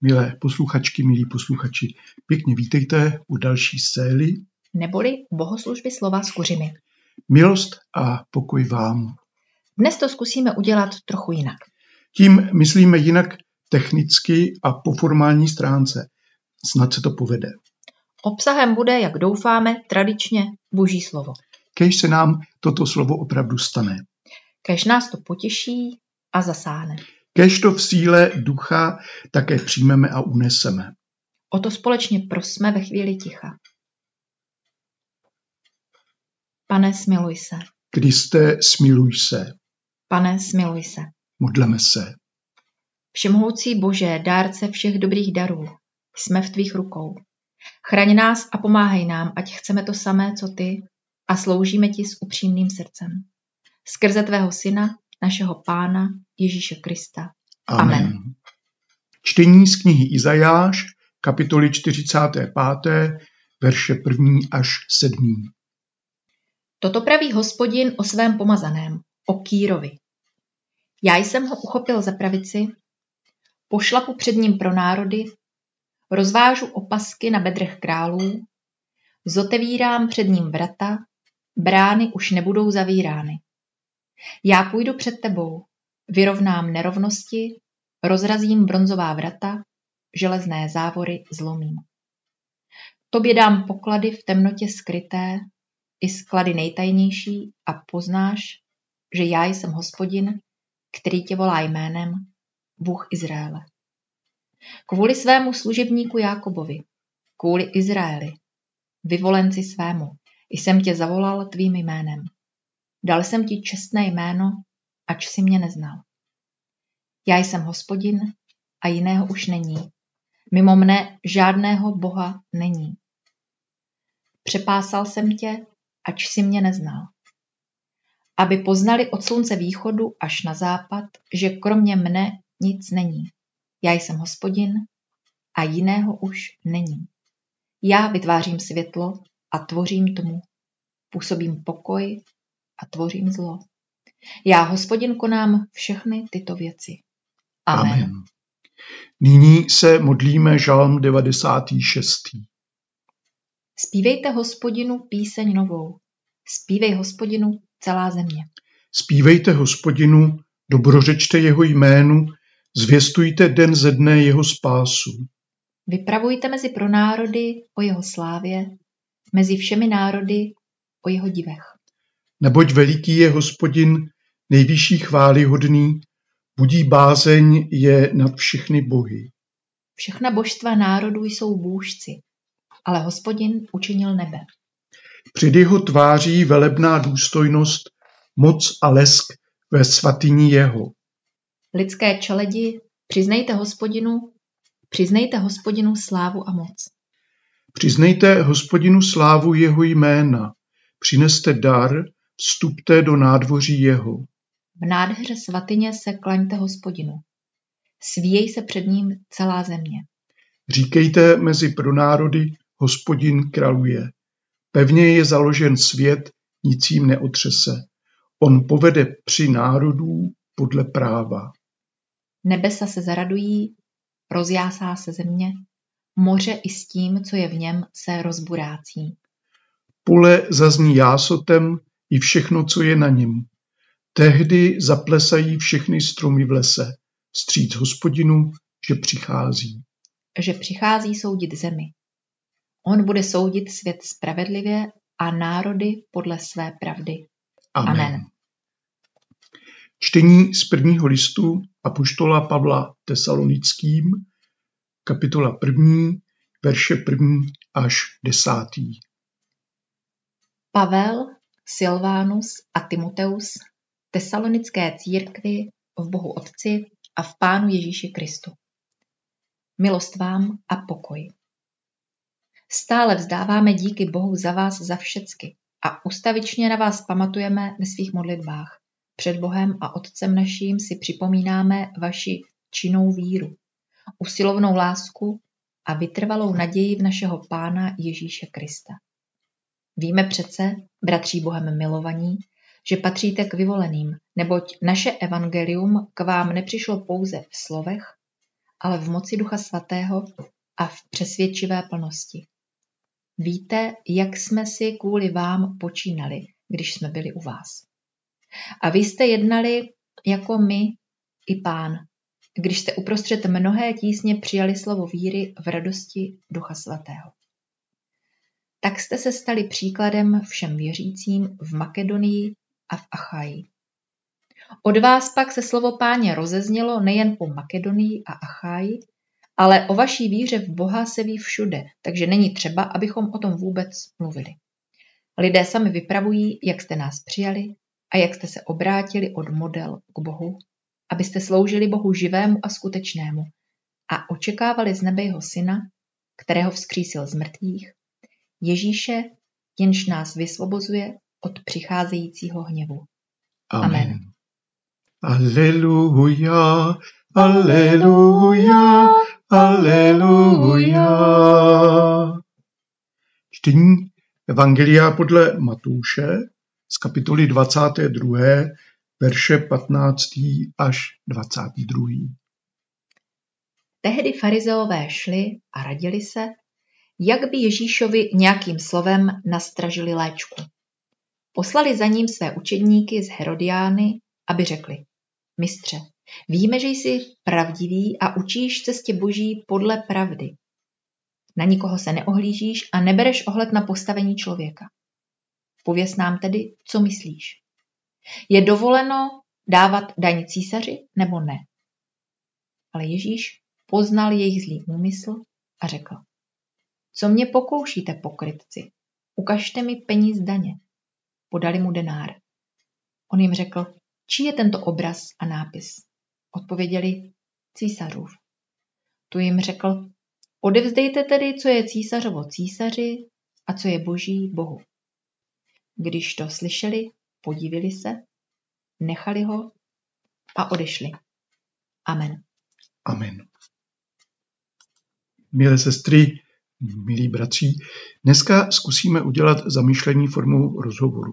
Milé posluchačky, milí posluchači, pěkně vítejte u další sély neboli bohoslužby slova s kuřimi. Milost a pokoj vám. Dnes to zkusíme udělat trochu jinak. Tím myslíme jinak technicky a po formální stránce. Snad se to povede. Obsahem bude, jak doufáme, tradičně boží slovo. Kež se nám toto slovo opravdu stane. Kež nás to potěší a zasáhne. Kež to v síle ducha také přijmeme a uneseme. O to společně prosme ve chvíli ticha. Pane, smiluj se. Kriste, smiluj se. Pane, smiluj se. Modleme se. Všemohoucí Bože, dárce všech dobrých darů, jsme v tvých rukou. Chraň nás a pomáhej nám, ať chceme to samé, co ty, a sloužíme ti s upřímným srdcem. Skrze tvého syna, našeho pána Ježíše Krista. Amen. Amen. Čtení z knihy Izajáš, kapitoly 45., verše 1. až 7. Toto praví hospodin o svém pomazaném, o Kýrovi. Já jsem ho uchopil za pravici, pošlapu před ním pro národy, rozvážu opasky na bedrech králů, zotevírám před ním vrata, brány už nebudou zavírány. Já půjdu před tebou, vyrovnám nerovnosti, rozrazím bronzová vrata, železné závory zlomím. Tobě dám poklady v temnotě skryté, i sklady nejtajnější a poznáš, že já jsem hospodin, který tě volá jménem, Bůh Izraele. Kvůli svému služebníku Jákobovi, kvůli Izraeli, vyvolenci svému, jsem tě zavolal tvým jménem. Dal jsem ti čestné jméno, ač si mě neznal. Já jsem hospodin a jiného už není. Mimo mne žádného boha není. Přepásal jsem tě ač si mě neznal. Aby poznali od slunce východu až na západ, že kromě mne nic není. Já jsem hospodin a jiného už není. Já vytvářím světlo a tvořím tomu. Působím pokoj a tvořím zlo. Já, hospodin, konám všechny tyto věci. Amen. Amen. Nyní se modlíme žalm 96. Zpívejte hospodinu píseň novou. Zpívej hospodinu celá země. Zpívejte hospodinu, dobrořečte jeho jménu, zvěstujte den ze dne jeho spásu. Vypravujte mezi pronárody o jeho slávě, mezi všemi národy o jeho divech. Neboť veliký je hospodin, nejvyšší chvály hodný, budí bázeň je nad všechny bohy. Všechna božstva národů jsou bůžci, ale hospodin učinil nebe. Před jeho tváří velebná důstojnost, moc a lesk ve svatyni jeho. Lidské čeledi, přiznejte hospodinu, přiznejte hospodinu slávu a moc. Přiznejte hospodinu slávu jeho jména, přineste dar, vstupte do nádvoří jeho. V nádheře svatyně se klaňte hospodinu. Svíjej se před ním celá země. Říkejte mezi pronárody, hospodin kraluje. Pevně je založen svět, nic jim neotřese. On povede při národů podle práva. Nebesa se zaradují, rozjásá se země, moře i s tím, co je v něm, se rozburácí. Pole zazní jásotem i všechno, co je na něm. Tehdy zaplesají všechny stromy v lese, stříc hospodinu, že přichází. Že přichází soudit zemi. On bude soudit svět spravedlivě a národy podle své pravdy. Amen. Amen. Čtení z prvního listu Apoštola Pavla Tesalonickým, kapitola první, verše první až desátý. Pavel, Silvánus a Timoteus, tesalonické církvi v Bohu Otci a v Pánu Ježíši Kristu. Milost vám a pokoj. Stále vzdáváme díky Bohu za vás za všecky a ustavičně na vás pamatujeme ve svých modlitbách. Před Bohem a Otcem naším si připomínáme vaši činnou víru, usilovnou lásku a vytrvalou naději v našeho Pána Ježíše Krista. Víme přece, bratří Bohem milovaní, že patříte k vyvoleným, neboť naše evangelium k vám nepřišlo pouze v slovech, ale v moci Ducha Svatého a v přesvědčivé plnosti. Víte, jak jsme si kvůli vám počínali, když jsme byli u vás. A vy jste jednali jako my i pán, když jste uprostřed mnohé tísně přijali slovo víry v radosti Ducha Svatého. Tak jste se stali příkladem všem věřícím v Makedonii a v Achaji. Od vás pak se slovo páně rozeznělo nejen po Makedonii a Achaji, ale o vaší víře v Boha se ví všude, takže není třeba, abychom o tom vůbec mluvili. Lidé sami vypravují, jak jste nás přijali a jak jste se obrátili od model k Bohu, abyste sloužili Bohu živému a skutečnému a očekávali z nebe jeho syna, kterého vzkřísil z mrtvých, Ježíše, jenž nás vysvobozuje od přicházejícího hněvu. Amen. Amen. Aleluja, aleluja, aleluja. Čtení Evangelia podle Matouše z kapitoly 22, verše 15. až 22. Tehdy farizeové šli a radili se, jak by Ježíšovi nějakým slovem nastražili léčku. Poslali za ním své učedníky z Herodiány, aby řekli, mistře, víme, že jsi pravdivý a učíš cestě boží podle pravdy. Na nikoho se neohlížíš a nebereš ohled na postavení člověka. Pověz nám tedy, co myslíš. Je dovoleno dávat daň císaři nebo ne? Ale Ježíš poznal jejich zlý úmysl a řekl. Co mě pokoušíte, pokrytci? Ukažte mi peníz daně. Podali mu denár. On jim řekl, čí je tento obraz a nápis? Odpověděli, císařův. Tu jim řekl, odevzdejte tedy, co je císařovo císaři a co je boží bohu. Když to slyšeli, podívili se, nechali ho a odešli. Amen. Amen. Milé sestry, milí bratři, dneska zkusíme udělat zamýšlení formou rozhovoru.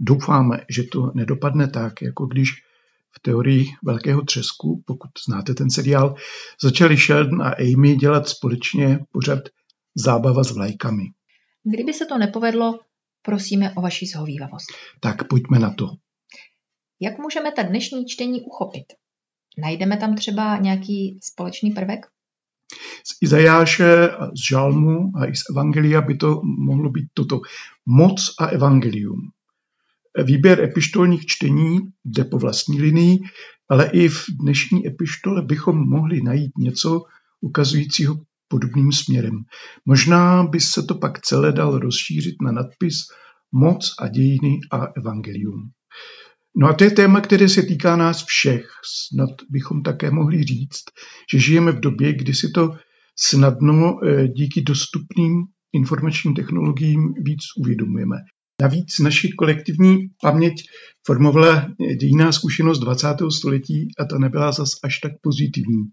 Doufáme, že to nedopadne tak, jako když v teorii Velkého třesku, pokud znáte ten seriál, začali Sheldon a Amy dělat společně pořad Zábava s vlajkami. Kdyby se to nepovedlo, prosíme o vaši zhovývavost. Tak pojďme na to. Jak můžeme ta dnešní čtení uchopit? Najdeme tam třeba nějaký společný prvek? Z Izajáše, z Žalmu a i z Evangelia by to mohlo být toto. Moc a evangelium. Výběr epištolních čtení jde po vlastní linii, ale i v dnešní epištole bychom mohli najít něco ukazujícího podobným směrem. Možná by se to pak celé dal rozšířit na nadpis Moc a dějiny a evangelium. No a to je téma, které se týká nás všech. Snad bychom také mohli říct, že žijeme v době, kdy si to snadno eh, díky dostupným informačním technologiím víc uvědomujeme. Navíc naši kolektivní paměť formovala dějiná zkušenost 20. století a ta nebyla zas až tak pozitivní.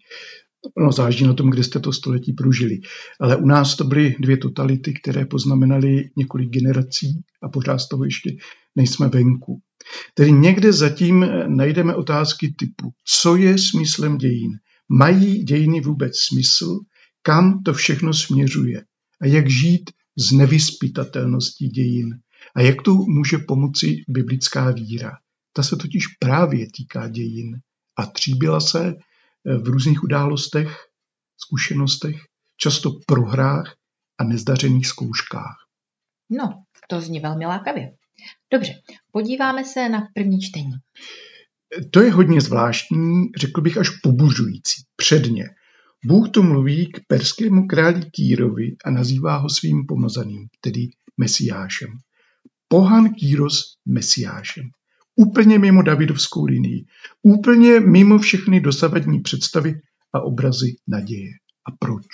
No, záleží na tom, kde jste to století prožili. Ale u nás to byly dvě totality, které poznamenaly několik generací a pořád z toho ještě nejsme venku. Tedy někde zatím najdeme otázky typu, co je smyslem dějin? Mají dějiny vůbec smysl? Kam to všechno směřuje? A jak žít z nevyspytatelností dějin? A jak tu může pomoci biblická víra? Ta se totiž právě týká dějin a tříbila se v různých událostech, zkušenostech, často prohrách a nezdařených zkouškách. No, to zní velmi lákavě. Dobře, podíváme se na první čtení. To je hodně zvláštní, řekl bych až pobuřující. Předně. Bůh tu mluví k perskému králi Kýrovi a nazývá ho svým pomazaným, tedy Mesiášem. Pohan Kýros Mesiášem. Úplně mimo Davidovskou linii. Úplně mimo všechny dosavadní představy a obrazy naděje. A proč?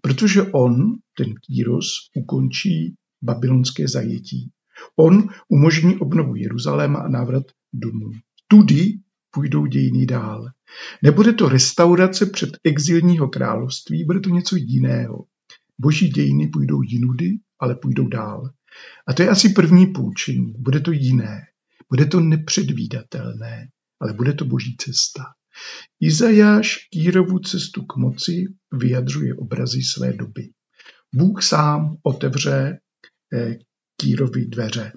Protože on, ten Kýros, ukončí babylonské zajetí. On umožní obnovu Jeruzaléma a návrat domů. Tudy půjdou dějiny dál. Nebude to restaurace před exilního království, bude to něco jiného. Boží dějiny půjdou jinudy, ale půjdou dál. A to je asi první poučení. Bude to jiné. Bude to nepředvídatelné, ale bude to boží cesta. Izajáš Kýrovu cestu k moci vyjadřuje obrazy své doby. Bůh sám otevře Kýrovi dveře.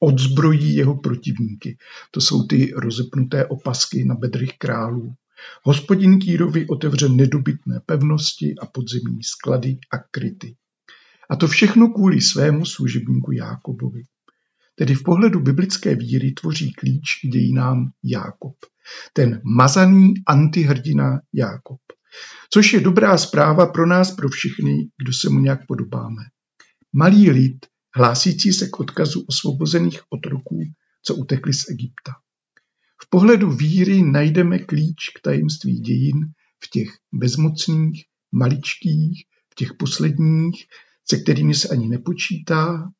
Odzbrojí jeho protivníky. To jsou ty rozepnuté opasky na bedrých králů. Hospodin Kýrovi otevře nedobytné pevnosti a podzemní sklady a kryty. A to všechno kvůli svému služebníku Jákobovi. Tedy v pohledu biblické víry tvoří klíč k dějinám Jákob. Ten mazaný antihrdina Jákob. Což je dobrá zpráva pro nás, pro všechny, kdo se mu nějak podobáme. Malý lid, hlásící se k odkazu osvobozených otroků, co utekli z Egypta. V pohledu víry najdeme klíč k tajemství dějin v těch bezmocných, maličkých, v těch posledních, se kterými se ani nepočítá,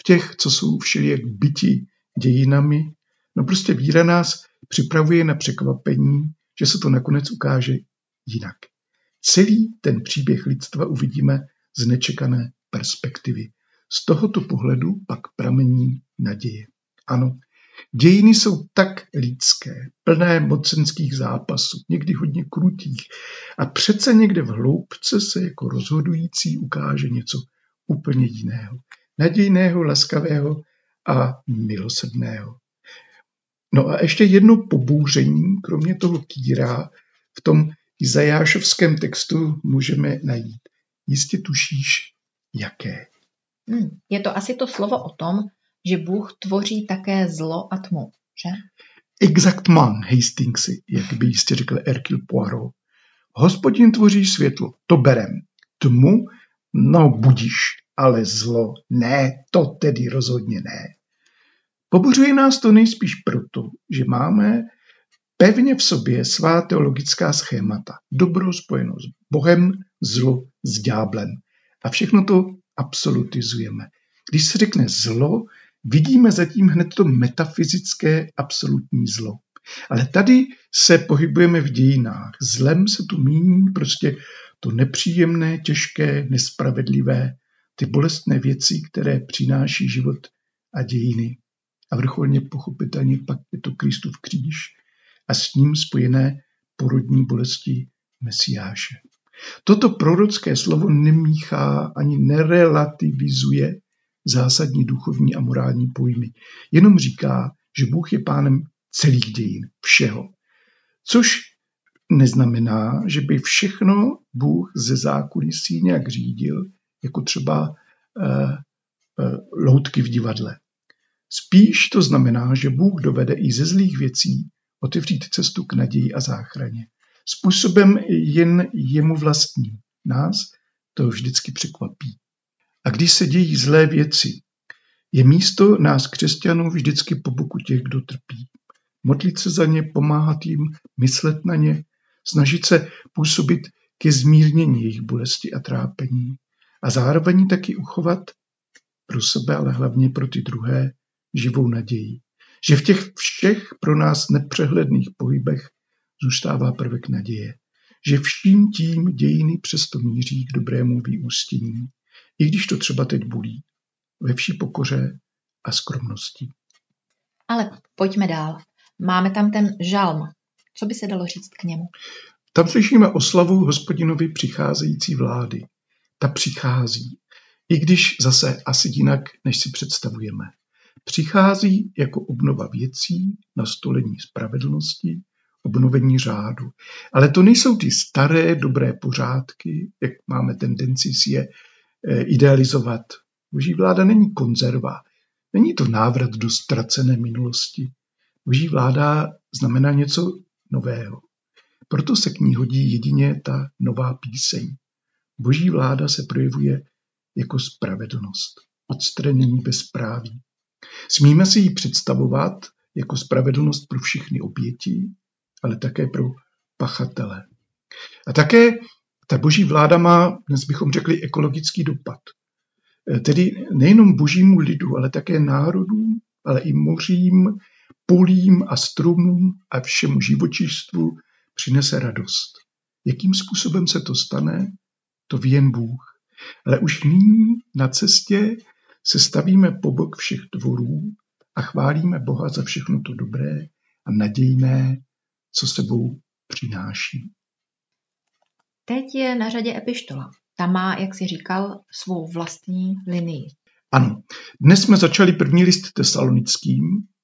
v těch, co jsou všelijak byti dějinami. No prostě víra nás připravuje na překvapení, že se to nakonec ukáže jinak. Celý ten příběh lidstva uvidíme z nečekané perspektivy. Z tohoto pohledu pak pramení naděje. Ano, dějiny jsou tak lidské, plné mocenských zápasů, někdy hodně krutých a přece někde v hloubce se jako rozhodující ukáže něco úplně jiného. Nadějného, laskavého a milosrdného. No a ještě jedno pobouření, kromě toho kýra, v tom Izajášovském textu můžeme najít. Jistě tušíš, jaké. Hmm, je to asi to slovo o tom, že Bůh tvoří také zlo a tmu, že? Exactman, Hastingsy, jak by jistě řekl Erkil Poirot. Hospodin tvoří světlo, to berem. Tmu, no budíš, ale zlo, ne, to tedy rozhodně ne. Pobuřuje nás to nejspíš proto, že máme pevně v sobě svá teologická schémata. Dobro spojeno s Bohem, zlo s ďáblem. A všechno to absolutizujeme. Když se řekne zlo, vidíme zatím hned to metafyzické absolutní zlo. Ale tady se pohybujeme v dějinách. Zlem se tu míní prostě to nepříjemné, těžké, nespravedlivé, ty bolestné věci, které přináší život a dějiny. A vrcholně pochopitelně pak je to Kristův kříž a s ním spojené porodní bolesti Mesiáše. Toto prorocké slovo nemíchá ani nerelativizuje zásadní duchovní a morální pojmy. Jenom říká, že Bůh je pánem celých dějin, všeho. Což neznamená, že by všechno Bůh ze zákulisí nějak řídil, jako třeba uh, uh, loutky v divadle. Spíš to znamená, že Bůh dovede i ze zlých věcí otevřít cestu k naději a záchraně. Způsobem jen jemu vlastním. Nás to vždycky překvapí. A když se dějí zlé věci, je místo nás křesťanů vždycky po boku těch, kdo trpí. Modlit se za ně, pomáhat jim, myslet na ně, snažit se působit ke zmírnění jejich bolesti a trápení a zároveň taky uchovat pro sebe, ale hlavně pro ty druhé, živou naději. Že v těch všech pro nás nepřehledných pohybech zůstává prvek naděje. Že vším tím dějiny přesto míří k dobrému vyústění, i když to třeba teď bulí, ve vší pokoře a skromnosti. Ale pojďme dál. Máme tam ten žalm. Co by se dalo říct k němu? Tam slyšíme oslavu hospodinovi přicházející vlády. Ta přichází, i když zase asi jinak, než si představujeme. Přichází jako obnova věcí, nastolení spravedlnosti, obnovení řádu. Ale to nejsou ty staré dobré pořádky, jak máme tendenci si je eh, idealizovat. Boží vláda není konzerva, není to návrat do ztracené minulosti. Boží vláda znamená něco nového. Proto se k ní hodí jedině ta nová píseň. Boží vláda se projevuje jako spravedlnost, odstranění bezpráví. Smíme si ji představovat jako spravedlnost pro všechny oběti, ale také pro pachatele. A také ta boží vláda má, dnes bychom řekli, ekologický dopad. E, tedy nejenom božímu lidu, ale také národům, ale i mořím, polím a stromům a všemu živočištvu přinese radost. Jakým způsobem se to stane, to ví jen Bůh. Ale už nyní na cestě se stavíme po bok všech tvorů a chválíme Boha za všechno to dobré a nadějné, co sebou přináší. Teď je na řadě epištola. Ta má, jak si říkal, svou vlastní linii. Ano, dnes jsme začali první list tesalonickým,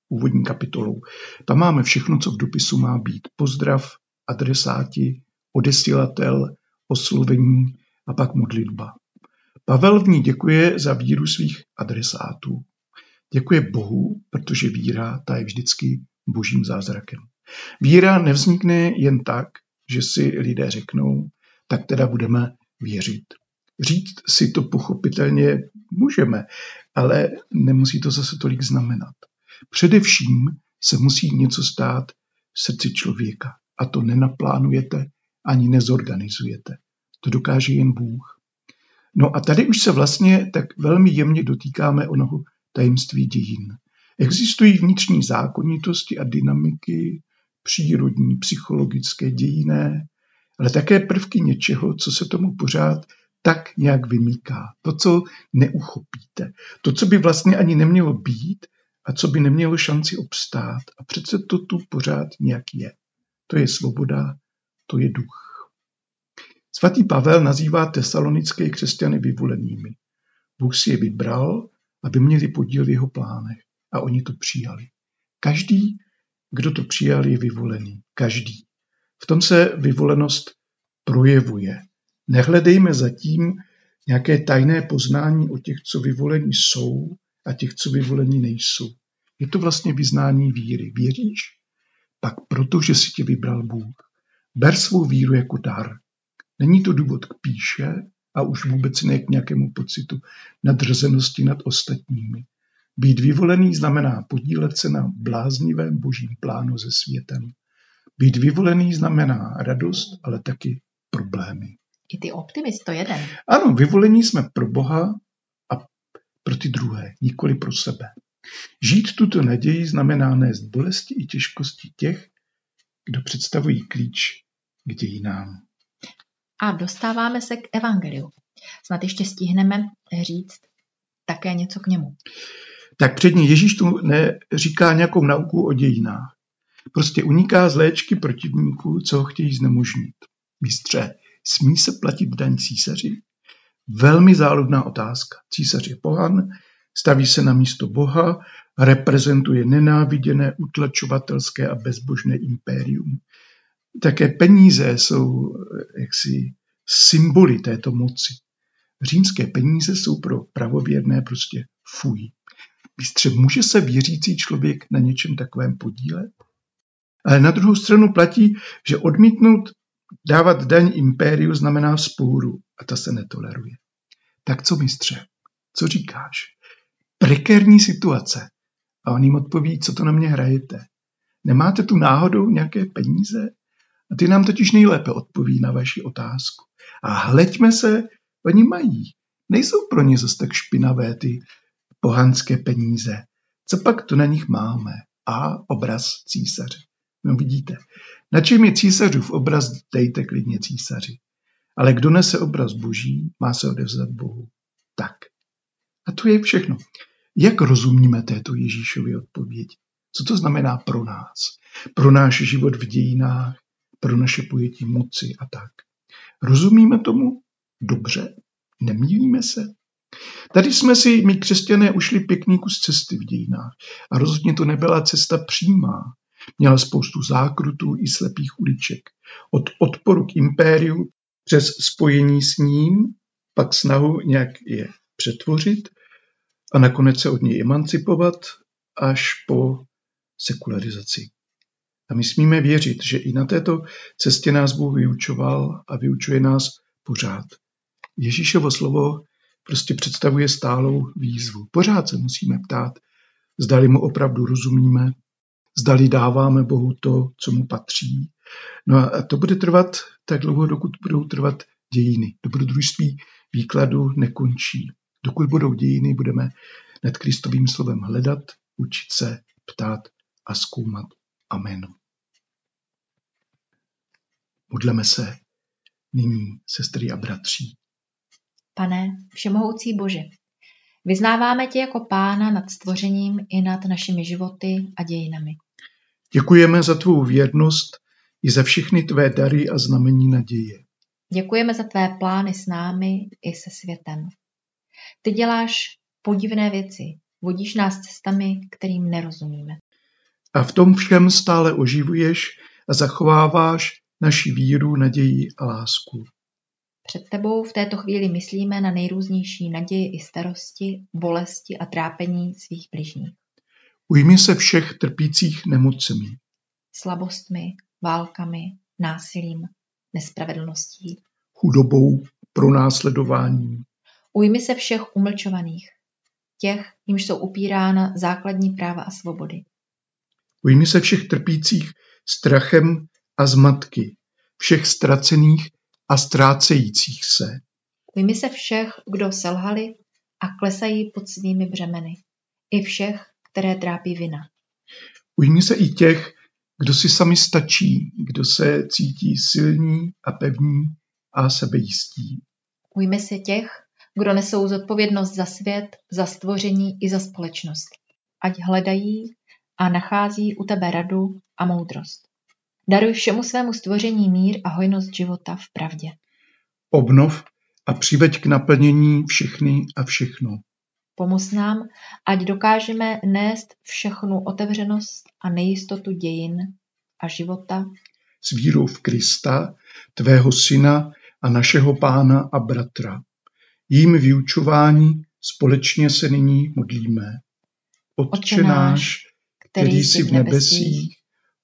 úvodní kapitolou. Tam máme všechno, co v dopisu má být. Pozdrav, adresáti, odesilatel, oslovení a pak modlitba. Pavel v ní děkuje za víru svých adresátů. Děkuje Bohu, protože víra ta je vždycky božím zázrakem. Víra nevznikne jen tak, že si lidé řeknou, tak teda budeme věřit. Říct si to pochopitelně můžeme, ale nemusí to zase tolik znamenat. Především se musí něco stát v srdci člověka a to nenaplánujete ani nezorganizujete. To dokáže jen Bůh. No a tady už se vlastně tak velmi jemně dotýkáme onoho tajemství dějin. Existují vnitřní zákonitosti a dynamiky, přírodní, psychologické, dějiné, ale také prvky něčeho, co se tomu pořád tak nějak vymýká. To, co neuchopíte. To, co by vlastně ani nemělo být a co by nemělo šanci obstát. A přece to tu pořád nějak je. To je svoboda, to je duch. Svatý Pavel nazývá tesalonické křesťany vyvolenými. Bůh si je vybral, aby měli podíl v jeho plánech. A oni to přijali. Každý, kdo to přijal, je vyvolený. Každý. V tom se vyvolenost projevuje. Nehledejme zatím nějaké tajné poznání o těch, co vyvolení jsou a těch, co vyvolení nejsou. Je to vlastně vyznání víry. Věříš? Pak protože si tě vybral Bůh. Ber svou víru jako dar. Není to důvod k píše a už vůbec ne k nějakému pocitu nadrzenosti nad ostatními. Být vyvolený znamená podílet se na bláznivém božím plánu se světem. Být vyvolený znamená radost, ale taky problémy. I ty optimist, to jeden. Ano, vyvolení jsme pro Boha a pro ty druhé, nikoli pro sebe. Žít tuto naději znamená nést bolesti i těžkosti těch, kdo představují klíč k dějinám. A dostáváme se k evangeliu. Snad ještě stihneme říct také něco k němu. Tak předně Ježíš tu neříká nějakou nauku o dějinách. Prostě uniká z léčky protivníků, co ho chtějí znemožnit. Mistře, smí se platit daň císaři? Velmi záludná otázka. Císař je pohan, staví se na místo Boha, reprezentuje nenáviděné, utlačovatelské a bezbožné impérium. Také peníze jsou jaksi symboly této moci. Římské peníze jsou pro pravověrné prostě fuj. Mistře, může se věřící člověk na něčem takovém podílet? Ale na druhou stranu platí, že odmítnout dávat daň impériu znamená vzpůru a ta se netoleruje. Tak co mistře, co říkáš? Prekérní situace. A on jim odpoví, co to na mě hrajete. Nemáte tu náhodou nějaké peníze? A ty nám totiž nejlépe odpoví na vaši otázku. A hleďme se, oni mají. Nejsou pro ně zase tak špinavé ty pohanské peníze. Co pak tu na nich máme? A obraz císaře. No vidíte, na čem je císařův obraz, dejte klidně císaři. Ale kdo nese obraz boží, má se odevzat Bohu. Tak. A to je všechno. Jak rozumíme této Ježíšově odpovědi? Co to znamená pro nás? Pro náš život v dějinách, pro naše pojetí moci a tak. Rozumíme tomu? Dobře? Nemýlíme se? Tady jsme si, my křesťané, ušli pěkný kus cesty v dějinách. A rozhodně to nebyla cesta přímá. Měla spoustu zákrutů i slepých uliček. Od odporu k impériu přes spojení s ním, pak snahu nějak je přetvořit a nakonec se od něj emancipovat až po sekularizaci. A my smíme věřit, že i na této cestě nás Bůh vyučoval a vyučuje nás pořád. Ježíšovo slovo prostě představuje stálou výzvu. Pořád se musíme ptát, zdali mu opravdu rozumíme, zdali dáváme Bohu to, co mu patří. No a to bude trvat tak dlouho, dokud budou trvat dějiny. Dobrodružství výkladu nekončí. Dokud budou dějiny, budeme nad Kristovým slovem hledat, učit se, ptát a zkoumat. Amen. Modleme se nyní, sestry a bratří. Pane, všemohoucí Bože, vyznáváme tě jako pána nad stvořením i nad našimi životy a dějinami. Děkujeme za tvou věrnost i za všechny tvé dary a znamení naděje. Děkujeme za tvé plány s námi i se světem. Ty děláš podivné věci, vodíš nás cestami, kterým nerozumíme. A v tom všem stále oživuješ a zachováváš naši víru, naději a lásku. Před tebou v této chvíli myslíme na nejrůznější naději i starosti, bolesti a trápení svých bližních. Ujmi se všech trpících nemocemi, Slabostmi, válkami, násilím, nespravedlností. chudobou, pronásledováním, Ujmi se všech umlčovaných, těch, jimž jsou upírána základní práva a svobody. ujmi se všech trpících strachem a zmatky, všech ztracených a ztrácejících se, Ujmi se všech, kdo selhali a klesají pod svými břemeny. I všech, které trápí vina. ujmi se i těch, kdo si sami stačí, kdo se cítí silní a pevní a sebejistí. Ujmi se těch, kdo nesou zodpovědnost za svět, za stvoření i za společnost. Ať hledají a nachází u tebe radu a moudrost. Daruj všemu svému stvoření mír a hojnost života v pravdě. Obnov a přiveď k naplnění všechny a všechno. Pomoz nám, ať dokážeme nést všechnu otevřenost a nejistotu dějin a života s vírou v Krista, tvého syna a našeho pána a bratra. Jím vyučování společně se nyní modlíme. Otče náš, který jsi v nebesích,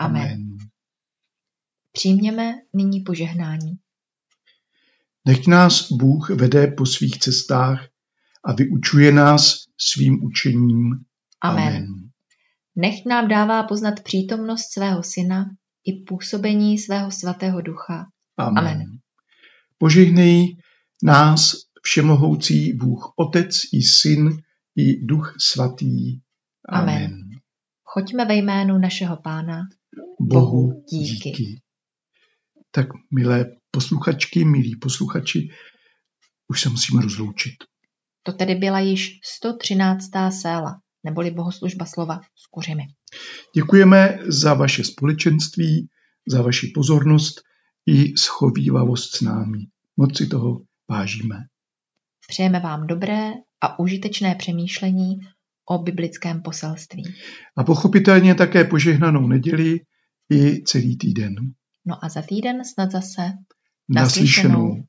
Amen. Přijměme nyní požehnání. Nech nás Bůh vede po svých cestách a vyučuje nás svým učením. Amen. Amen. Nech nám dává poznat přítomnost svého syna i působení svého svatého ducha. Amen. Amen. Požehnej nás všemohoucí Bůh Otec i Syn i Duch Svatý. Amen. Choďme ve jménu našeho pána. Bohu díky. díky. Tak, milé posluchačky, milí posluchači, už se musíme rozloučit. To tedy byla již 113. séla, neboli bohoslužba slova s kuřimi. Děkujeme za vaše společenství, za vaši pozornost i schovývavost s námi. Moc si toho vážíme. Přejeme vám dobré a užitečné přemýšlení o biblickém poselství. A pochopitelně také požehnanou neděli i celý týden. No a za týden snad zase Naslyšenou.